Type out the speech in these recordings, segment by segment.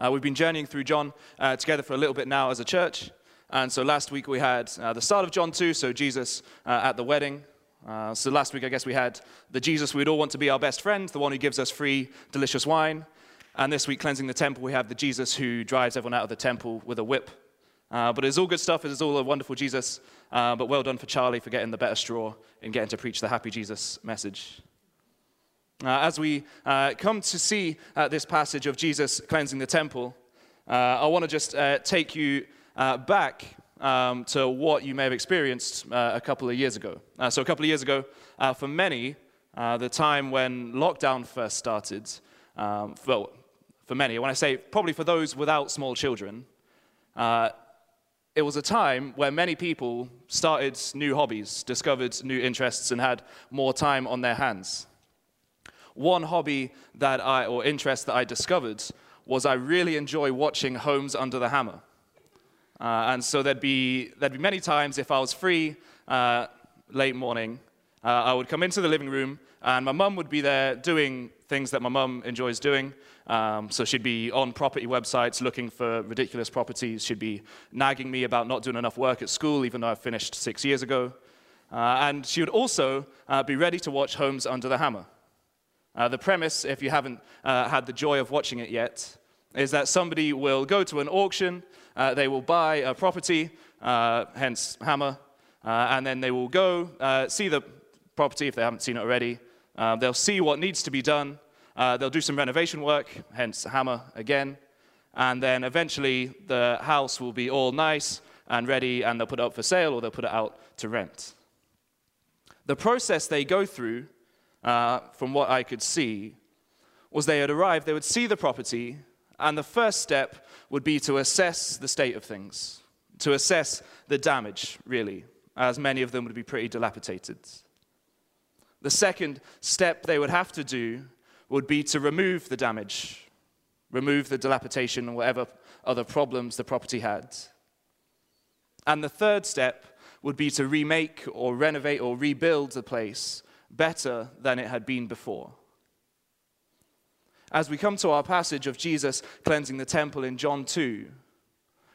Uh, we've been journeying through John uh, together for a little bit now as a church. And so last week we had uh, the start of John 2, so Jesus uh, at the wedding. Uh, so last week, I guess we had the Jesus we'd all want to be our best friend, the one who gives us free, delicious wine. And this week, cleansing the temple, we have the Jesus who drives everyone out of the temple with a whip. Uh, but it's all good stuff. It's all a wonderful Jesus. but well done for Charlie for getting the better straw in getting to preach the happy Jesus message. Uh, as we uh, come to see uh, this passage of Jesus cleansing the temple, uh, I want to just uh, take you uh, back um, to what you may have experienced a couple of years ago. so, a couple of years ago, for many, the time when lockdown first started, um, well, for many, when I say probably for those without small children, it was a time where many people started new hobbies, discovered new interests, and had more time on their hands one hobby that I, or interest that I discovered was I really enjoy watching Homes Under the Hammer. Uh, and so there'd be, there'd be many times if I was free uh, late morning, uh, I would come into the living room and my mum would be there doing things that my mum enjoys doing. Um, so she'd be on property websites looking for ridiculous properties. She'd be nagging me about not doing enough work at school, even though I finished six years ago. Uh, and she would also uh, be ready to watch Homes Under the Hammer. Uh, the premise, if you haven't uh, had the joy of watching it yet, is that somebody will go to an auction, uh, they will buy a property, uh, hence Hammer, uh, and then they will go uh, see the property if they haven't seen it already. they'll see what needs to be done. they'll do some renovation work, hence Hammer again. And then eventually the house will be all nice and ready, and they'll put it up for sale or they'll put it out to rent. The process they go through uh, from what I could see, was they had arrived, they would see the property, and the first step would be to assess the state of things, to assess the damage, really, as many of them would be pretty dilapidated. The second step they would have to do would be to remove the damage, remove the dilapidation and whatever other problems the property had. And the third step would be to remake or renovate or rebuild the place better than it had been before. As we come to our passage of Jesus cleansing the temple in John 2,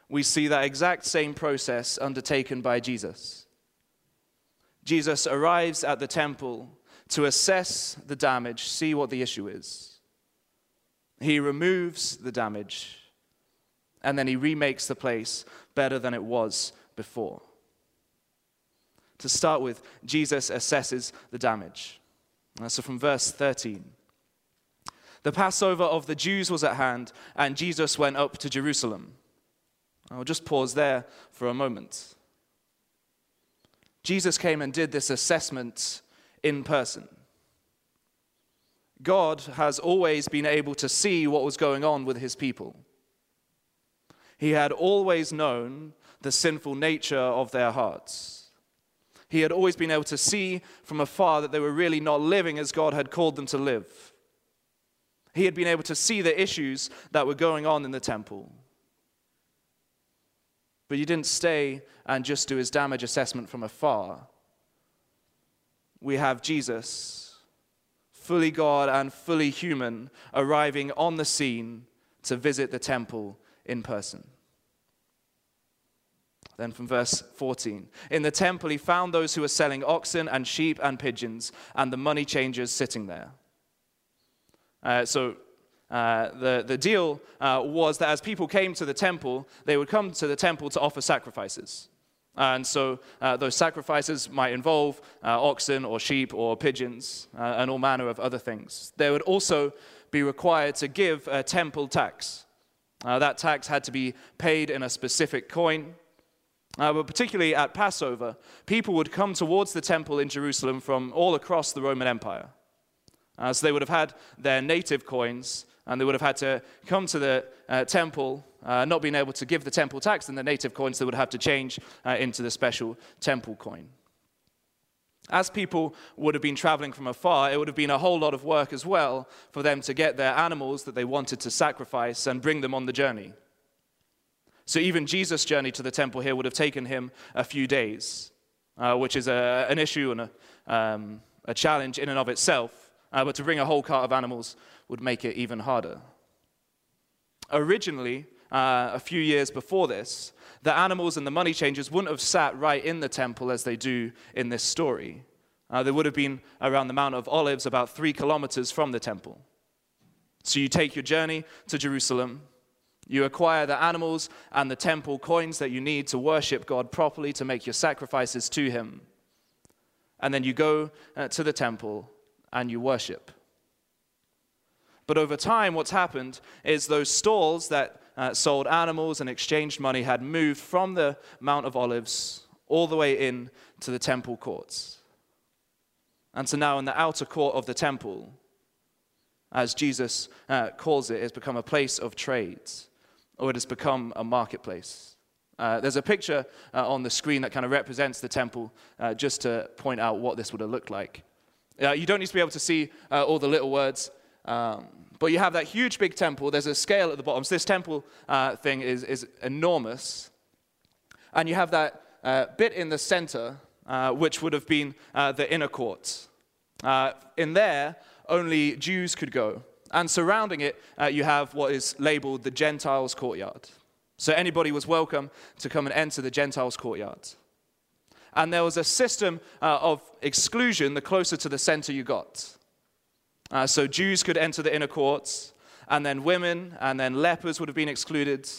we see that exact same process undertaken by Jesus. Jesus arrives at the temple to assess the damage, see what the issue is. He removes the damage, and then he remakes the place better than it was before. To start with, Jesus assesses the damage. Uh, so from verse 13. The Passover of the Jews was at hand, and Jesus went up to Jerusalem. I'll just pause there for a moment. Jesus came and did this assessment in person. God has always been able to see what was going on with his people. He had always known the sinful nature of their hearts. He had always been able to see from afar that they were really not living as God had called them to live. He had been able to see the issues that were going on in the temple. But you didn't stay and just do his damage assessment from afar. We have Jesus, fully God and fully human, arriving on the scene to visit the temple in person. Then from verse 14. In the temple, he found those who were selling oxen and sheep and pigeons, and the money changers sitting there. Uh, so uh, the, the deal uh, was that as people came to the temple, they would come to the temple to offer sacrifices. And so uh, those sacrifices might involve uh, oxen or sheep or pigeons uh, and all manner of other things. They would also be required to give a temple tax. that tax had to be paid in a specific coin. Uh, but particularly at Passover, people would come towards the temple in Jerusalem from all across the Roman Empire. Uh, so they would have had their native coins, and they would have had to come to the uh, temple, uh, not being able to give the temple tax and the native coins, they would have to change uh, into the special temple coin. As people would have been traveling from afar, it would have been a whole lot of work as well for them to get their animals that they wanted to sacrifice and bring them on the journey. So even Jesus' journey to the temple here would have taken him a few days, uh, which is a, an issue and a, um, a, challenge in and of itself. Uh, but to bring a whole cart of animals would make it even harder. Originally, uh, a few years before this, the animals and the money changers wouldn't have sat right in the temple as they do in this story. Uh, they would have been around the Mount of Olives, about three kilometers from the temple. So you take your journey to Jerusalem, you acquire the animals and the temple coins that you need to worship God properly, to make your sacrifices to Him. And then you go uh, to the temple and you worship. But over time, what's happened is those stalls that uh, sold animals and exchanged money had moved from the Mount of Olives all the way in to the temple courts. And so now, in the outer court of the temple, as Jesus uh, calls it, has become a place of trades, or it has become a marketplace. Uh, there's a picture uh, on the screen that kind of represents the temple, uh, just to point out what this would have looked like. Uh, you don't need to be able to see uh, all the little words. Um, but you have that huge big temple. There's a scale at the bottom. So this temple uh, thing is, is enormous. And you have that bit in the center, which would have been the inner court. In there, only Jews could go. And surrounding it, uh, you have what is labeled the Gentiles' courtyard. So anybody was welcome to come and enter the Gentiles' courtyard. And there was a system of exclusion the closer to the center you got. Uh, so Jews could enter the inner courts, and then women, and then lepers would have been excluded,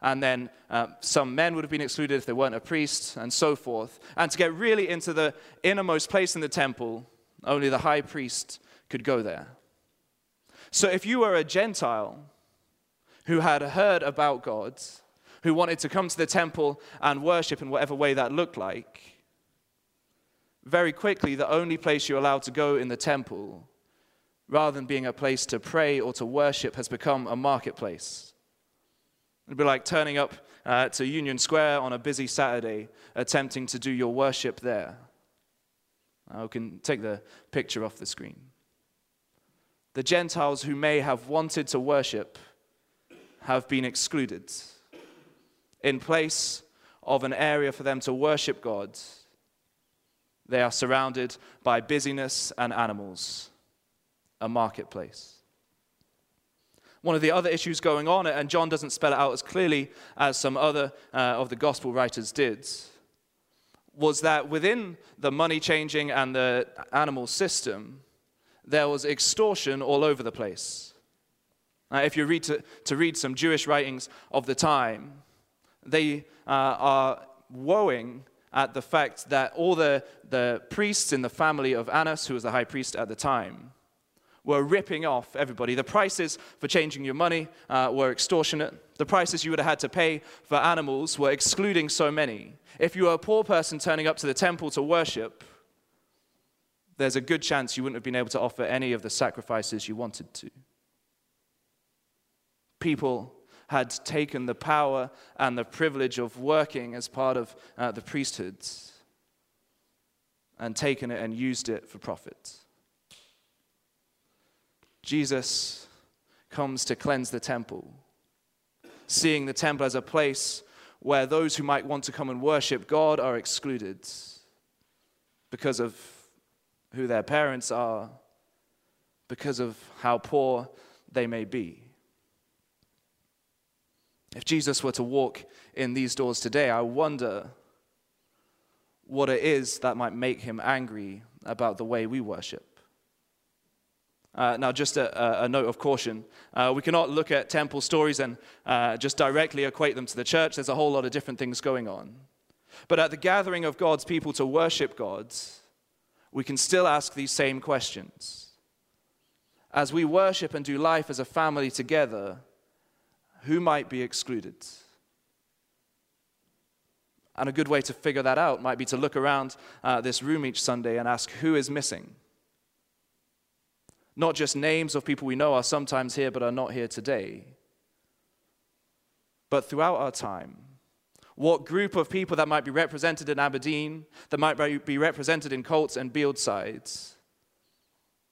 and then uh, some men would have been excluded if they weren't a priest, and so forth. And to get really into the innermost place in the temple, only the high priest could go there. So if you were a Gentile who had heard about God, who wanted to come to the temple and worship in whatever way that looked like, very quickly, the only place you're allowed to go in the temple rather than being a place to pray or to worship, has become a marketplace. It'd be like turning up uh, to Union Square on a busy Saturday, attempting to do your worship there. I can take the picture off the screen. The Gentiles who may have wanted to worship have been excluded. In place of an area for them to worship God, they are surrounded by busyness and animals a marketplace. One of the other issues going on, and John doesn't spell it out as clearly as some other uh, of the gospel writers did, was that within the money changing and the animal system, there was extortion all over the place. Uh, if you read to, to, read some Jewish writings of the time, they uh, are woeing at the fact that all the, the priests in the family of Annas, who was the high priest at the time, were ripping off everybody. The prices for changing your money uh, were extortionate. The prices you would have had to pay for animals were excluding so many. If you were a poor person turning up to the temple to worship, there's a good chance you wouldn't have been able to offer any of the sacrifices you wanted to. People had taken the power and the privilege of working as part of uh, the priesthoods and taken it and used it for profit. Jesus comes to cleanse the temple, seeing the temple as a place where those who might want to come and worship God are excluded because of who their parents are, because of how poor they may be. If Jesus were to walk in these doors today, I wonder what it is that might make him angry about the way we worship. Uh, now, just a, a, note of caution. Uh, we cannot look at temple stories and uh, just directly equate them to the church. There's a whole lot of different things going on. But at the gathering of God's people to worship God, we can still ask these same questions. As we worship and do life as a family together, who might be excluded? And a good way to figure that out might be to look around uh, this room each Sunday and ask who is missing? Not just names of people we know are sometimes here but are not here today. But throughout our time, what group of people that might be represented in Aberdeen, that might be represented in Cults and Bieldsides,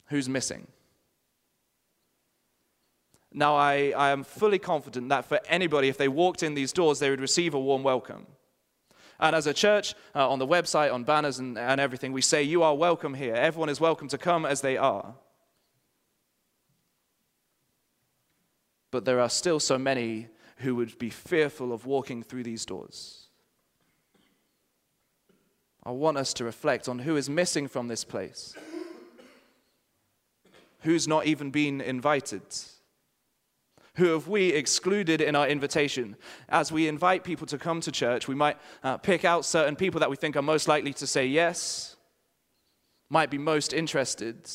who's missing? Now, I, I am fully confident that for anybody, if they walked in these doors, they would receive a warm welcome. And as a church, uh, on the website, on banners and, and everything, we say, You are welcome here. Everyone is welcome to come as they are. But there are still so many who would be fearful of walking through these doors. I want us to reflect on who is missing from this place, who's not even been invited. Who have we excluded in our invitation? As we invite people to come to church, we might uh, pick out certain people that we think are most likely to say yes, might be most interested.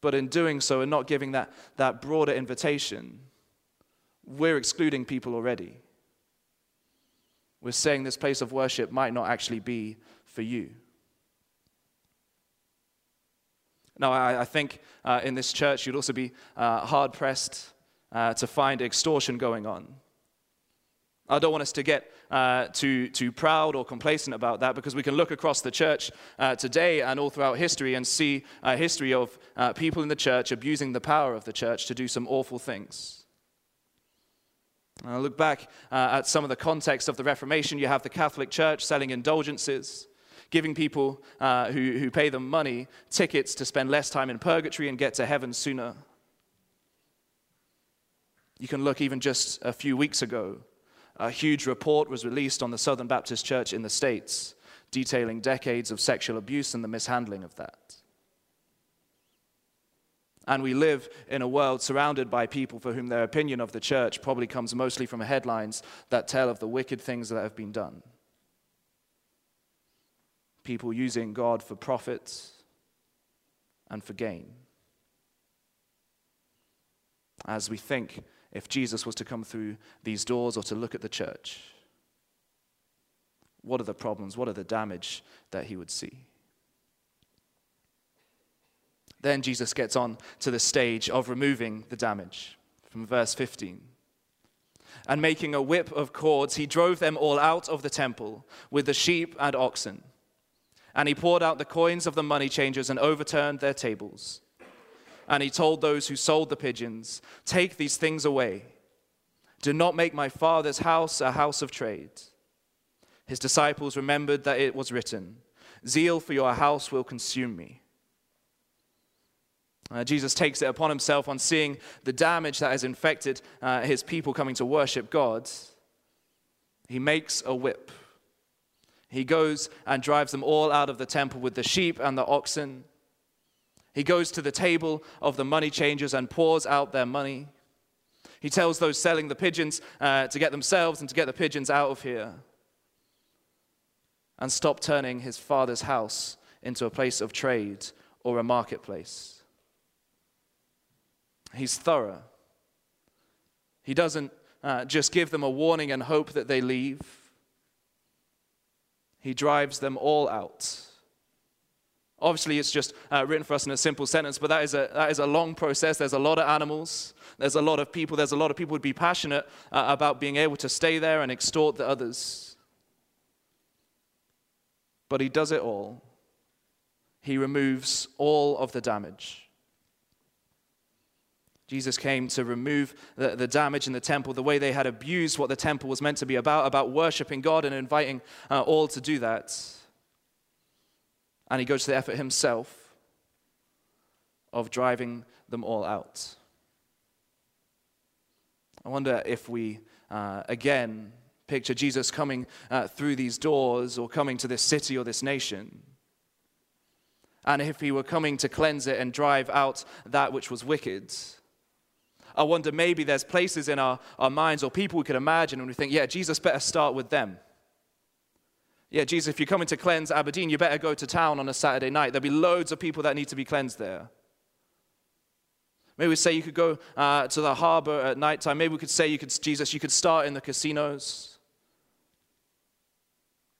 But in doing so and not giving that, that broader invitation, we're excluding people already. We're saying this place of worship might not actually be for you. Now, I, I think uh, in this church you'd also be uh, hard pressed uh, to find extortion going on. I don't want us to get uh, too, too proud or complacent about that because we can look across the church uh, today and all throughout history and see a history of uh, people in the church abusing the power of the church to do some awful things. I look back uh, at some of the context of the Reformation. You have the Catholic Church selling indulgences, giving people uh, who, who pay them money tickets to spend less time in purgatory and get to heaven sooner. You can look even just a few weeks ago a huge report was released on the Southern Baptist Church in the States detailing decades of sexual abuse and the mishandling of that. And we live in a world surrounded by people for whom their opinion of the church probably comes mostly from headlines that tell of the wicked things that have been done. People using God for profit and for gain. As we think if Jesus was to come through these doors or to look at the church? What are the problems? What are the damage that he would see? Then Jesus gets on to the stage of removing the damage from verse 15. And making a whip of cords, he drove them all out of the temple with the sheep and oxen. And he poured out the coins of the money changers and overturned their tables. And he told those who sold the pigeons, Take these things away. Do not make my father's house a house of trade. His disciples remembered that it was written, Zeal for your house will consume me. Uh, Jesus takes it upon himself on seeing the damage that has infected uh, his people coming to worship God. He makes a whip. He goes and drives them all out of the temple with the sheep and the oxen. He goes to the table of the money changers and pours out their money. He tells those selling the pigeons uh, to get themselves and to get the pigeons out of here and stop turning his father's house into a place of trade or a marketplace. He's thorough. He doesn't uh, just give them a warning and hope that they leave, he drives them all out. Obviously, it's just uh, written for us in a simple sentence, but that is, a, that is a long process. There's a lot of animals, there's a lot of people, there's a lot of people who'd be passionate uh, about being able to stay there and extort the others. But he does it all. He removes all of the damage. Jesus came to remove the, the, damage in the temple, the way they had abused what the temple was meant to be about, about worshiping God and inviting uh, all to do that. And he goes to the effort himself of driving them all out. I wonder if we, uh, again, picture Jesus coming uh, through these doors or coming to this city or this nation. And if he were coming to cleanse it and drive out that which was wicked. I wonder maybe there's places in our, our minds or people we could imagine and we think, yeah, Jesus better start with them. Yeah, Jesus, if you're coming to cleanse Aberdeen, you better go to town on a Saturday night. There'll be loads of people that need to be cleansed there. Maybe we say you could go uh, to the harbor at night time. Maybe we could say, you could, Jesus, you could start in the casinos.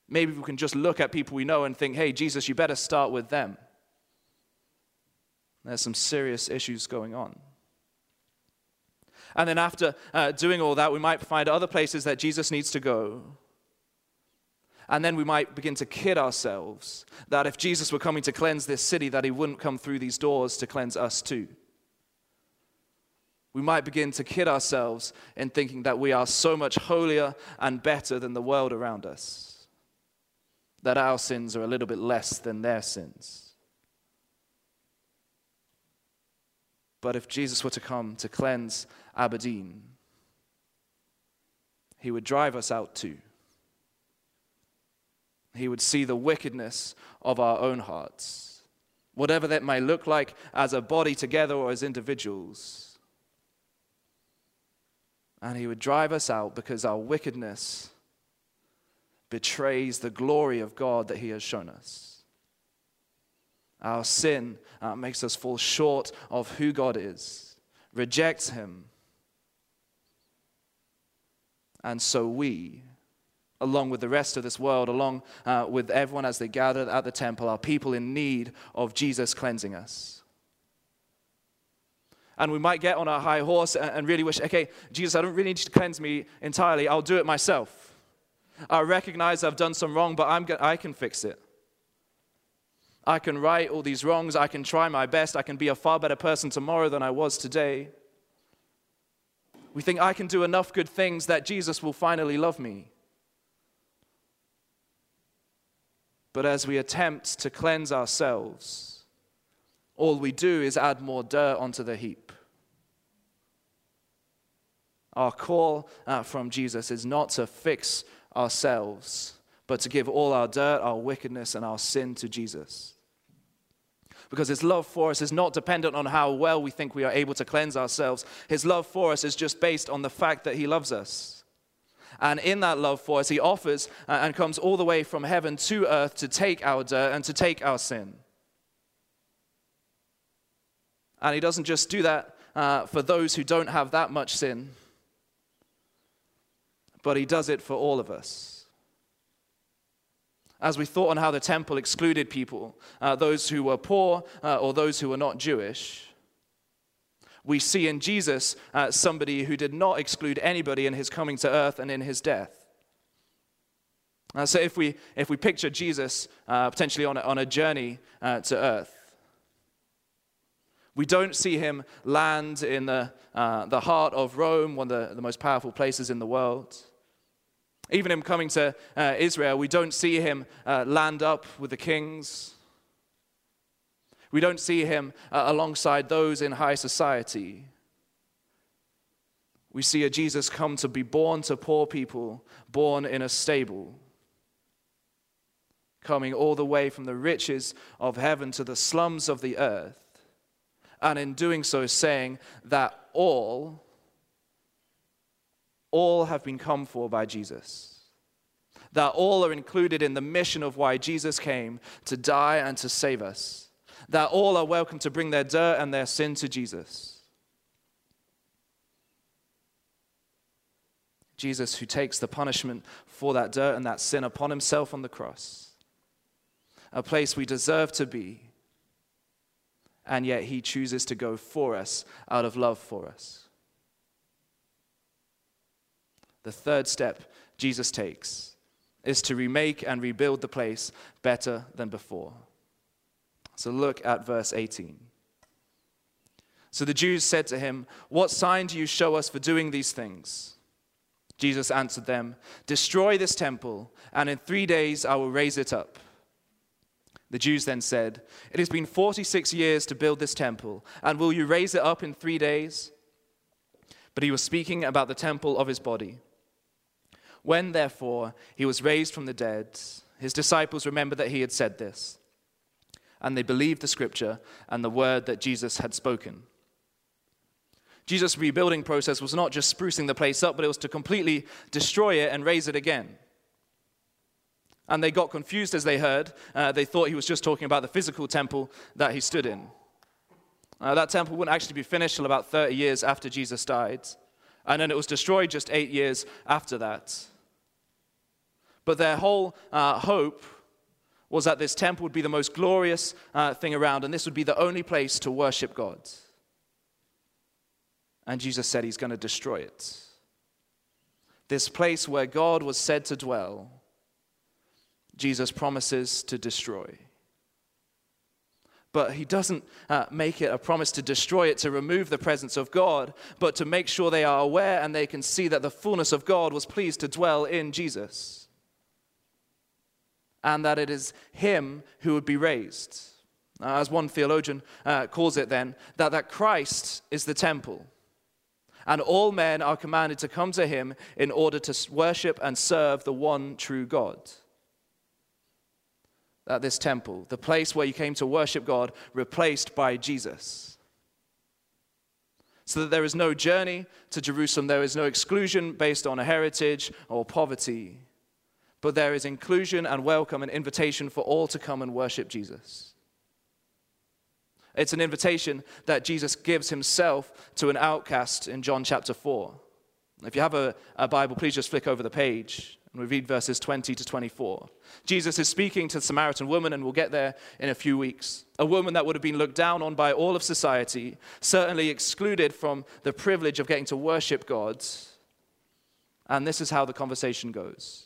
Maybe we can just look at people we know and think, hey, Jesus, you better start with them. There's some serious issues going on. And then after uh, doing all that, we might find other places that Jesus needs to go. And then we might begin to kid ourselves that if Jesus were coming to cleanse this city, that he wouldn't come through these doors to cleanse us too. We might begin to kid ourselves in thinking that we are so much holier and better than the world around us, that our sins are a little bit less than their sins. But if Jesus were to come to cleanse Aberdeen, he would drive us out too. He would see the wickedness of our own hearts, whatever that may look like as a body together or as individuals. And he would drive us out because our wickedness betrays the glory of God that he has shown us. Our sin uh, makes us fall short of who God is, rejects him. And so we, along with the rest of this world, along uh, with everyone as they gathered at the temple, are people in need of Jesus cleansing us. And we might get on our high horse and really wish, okay, Jesus, I don't really need you to cleanse me entirely. I'll do it myself. I recognize I've done some wrong, but I'm, I can fix it. I can right all these wrongs. I can try my best. I can be a far better person tomorrow than I was today. We think I can do enough good things that Jesus will finally love me. But as we attempt to cleanse ourselves, all we do is add more dirt onto the heap. Our call uh, from Jesus is not to fix ourselves, but to give all our dirt, our wickedness, and our sin to Jesus. Because his love for us is not dependent on how well we think we are able to cleanse ourselves. His love for us is just based on the fact that he loves us. And in that love for us, he offers uh, and comes all the way from heaven to earth to take our dirt and to take our sin. And he doesn't just do that uh, for those who don't have that much sin but he does it for all of us. As we thought on how the temple excluded people, uh, those who were poor uh, or those who were not Jewish, we see in Jesus uh, somebody who did not exclude anybody in his coming to earth and in his death. Uh, so if we, if we picture Jesus uh, potentially on a, on a journey uh, to earth, we don't see him land in the, uh, the heart of Rome, one of the, the most powerful places in the world. Even him coming to uh, Israel, we don't see him uh, land up with the kings. We don't see him uh, alongside those in high society. We see a Jesus come to be born to poor people, born in a stable, coming all the way from the riches of heaven to the slums of the earth, and in doing so, saying that all all have been come for by Jesus. That all are included in the mission of why Jesus came to die and to save us. That all are welcome to bring their dirt and their sin to Jesus. Jesus, who takes the punishment for that dirt and that sin upon himself on the cross, a place we deserve to be, and yet he chooses to go for us out of love for us. The third step Jesus takes is to remake and rebuild the place better than before. So look at verse 18. So the Jews said to him, What sign do you show us for doing these things? Jesus answered them, Destroy this temple, and in three days I will raise it up. The Jews then said, It has been 46 years to build this temple, and will you raise it up in three days? But he was speaking about the temple of his body. When, therefore, he was raised from the dead, his disciples remembered that he had said this, and they believed the scripture and the word that Jesus had spoken. Jesus' rebuilding process was not just sprucing the place up, but it was to completely destroy it and raise it again. And they got confused as they heard. Uh, they thought he was just talking about the physical temple that he stood in. Uh, that temple wouldn't actually be finished till about 30 years after Jesus died. And then it was destroyed just eight years after that. But their whole uh, hope was that this temple would be the most glorious uh, thing around, and this would be the only place to worship God. And Jesus said he's going to destroy it. This place where God was said to dwell, Jesus promises to destroy. But he doesn't uh, make it a promise to destroy it, to remove the presence of God, but to make sure they are aware and they can see that the fullness of God was pleased to dwell in Jesus and that it is him who would be raised. Uh, as one theologian uh, calls it, then, that, that Christ is the temple. And all men are commanded to come to him in order to worship and serve the one true God. That this temple, the place where you came to worship God, replaced by Jesus. So that there is no journey to Jerusalem, there is no exclusion based on a heritage or poverty, but there is inclusion and welcome and invitation for all to come and worship Jesus. It's an invitation that Jesus gives himself to an outcast in John chapter 4. If you have a, a Bible, please just flick over the page and we read verses 20 to 24. Jesus is speaking to the Samaritan woman, and we'll get there in a few weeks. A woman that would have been looked down on by all of society, certainly excluded from the privilege of getting to worship God. And this is how the conversation goes.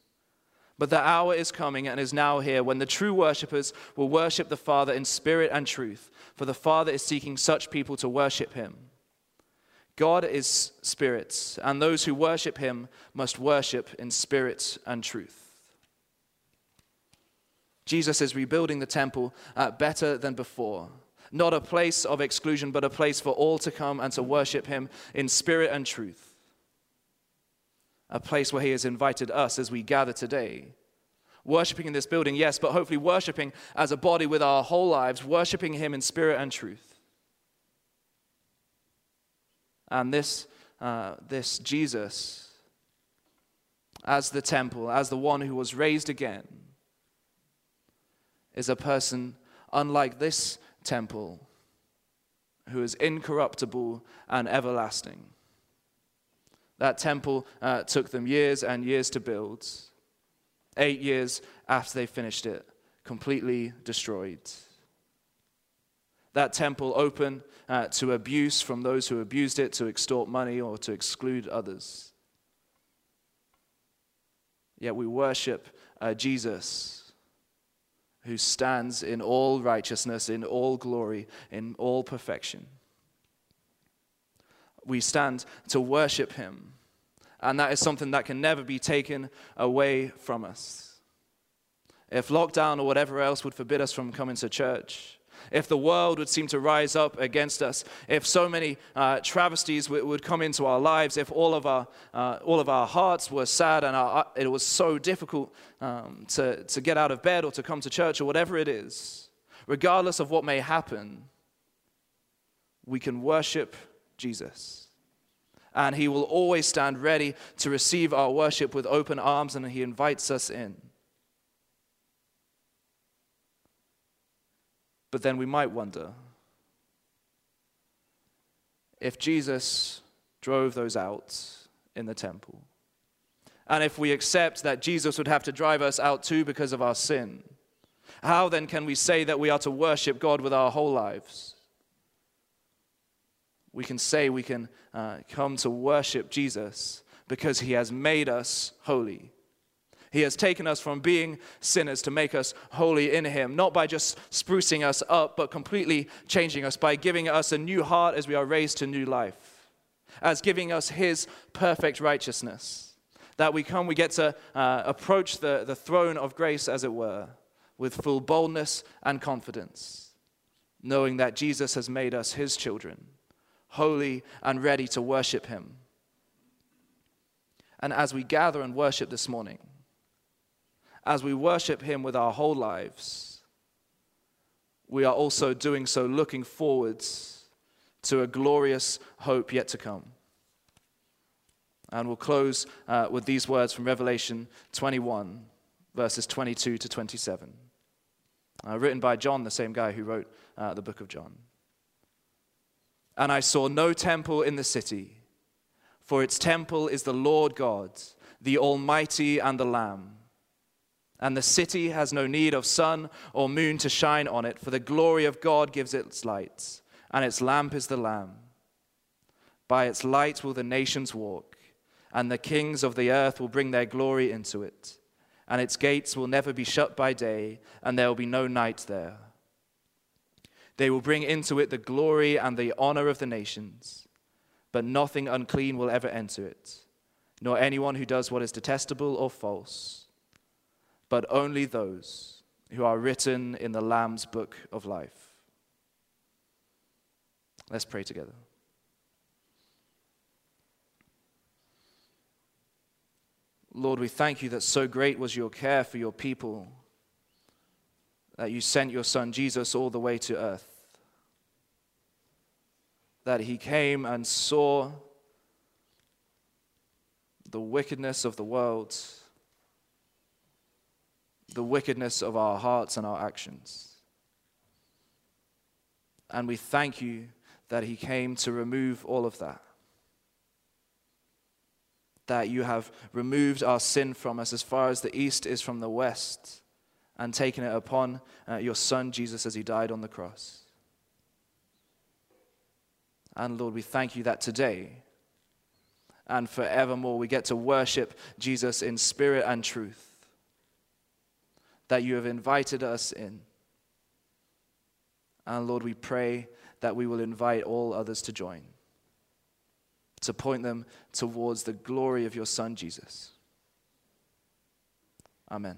But the hour is coming and is now here when the true worshippers will worship the Father in spirit and truth, for the Father is seeking such people to worship him. God is spirit, and those who worship him must worship in spirit and truth. Jesus is rebuilding the temple uh, better than before. Not a place of exclusion, but a place for all to come and to worship him in spirit and truth. A place where he has invited us as we gather today. Worshipping in this building, yes, but hopefully worshipping as a body with our whole lives, worshipping him in spirit and truth. And this, uh, this Jesus, as the temple, as the one who was raised again, is a person unlike this temple who is incorruptible and everlasting. That temple uh, took them years and years to build. Eight years after they finished it, completely destroyed that temple open uh, to abuse from those who abused it, to extort money, or to exclude others. Yet we worship uh, Jesus, who stands in all righteousness, in all glory, in all perfection. We stand to worship him, and that is something that can never be taken away from us. If lockdown or whatever else would forbid us from coming to church, if the world would seem to rise up against us, if so many uh, travesties w- would come into our lives, if all of our, uh, all of our hearts were sad and our, it was so difficult um, to, to get out of bed or to come to church or whatever it is, regardless of what may happen, we can worship Jesus. And he will always stand ready to receive our worship with open arms, and he invites us in. But then we might wonder if Jesus drove those out in the temple, and if we accept that Jesus would have to drive us out too because of our sin, how then can we say that we are to worship God with our whole lives? We can say we can uh, come to worship Jesus because he has made us holy he has taken us from being sinners to make us holy in Him, not by just sprucing us up, but completely changing us by giving us a new heart as we are raised to new life, as giving us His perfect righteousness. That we come, we get to uh, approach the, the throne of grace, as it were, with full boldness and confidence, knowing that Jesus has made us His children, holy and ready to worship Him. And as we gather and worship this morning, as we worship Him with our whole lives, we are also doing so looking forwards to a glorious hope yet to come. And we'll close uh, with these words from Revelation 21, verses 22 to 27, uh, written by John, the same guy who wrote uh, the book of John. And I saw no temple in the city, for its temple is the Lord God, the Almighty and the Lamb and the city has no need of sun or moon to shine on it, for the glory of God gives its light, and its lamp is the Lamb. By its light will the nations walk, and the kings of the earth will bring their glory into it. And its gates will never be shut by day, and there will be no night there. They will bring into it the glory and the honor of the nations, but nothing unclean will ever enter it, nor anyone who does what is detestable or false, but only those who are written in the Lamb's book of life. Let's pray together. Lord, we thank you that so great was your care for your people that you sent your son Jesus all the way to earth. That he came and saw the wickedness of the world, the wickedness of our hearts and our actions. And we thank you that he came to remove all of that that you have removed our sin from us as far as the east is from the west and taken it upon uh, your Son, Jesus, as he died on the cross. And Lord, we thank you that today and forevermore we get to worship Jesus in spirit and truth, that you have invited us in. And Lord, we pray that we will invite all others to join to point them towards the glory of your Son, Jesus. Amen.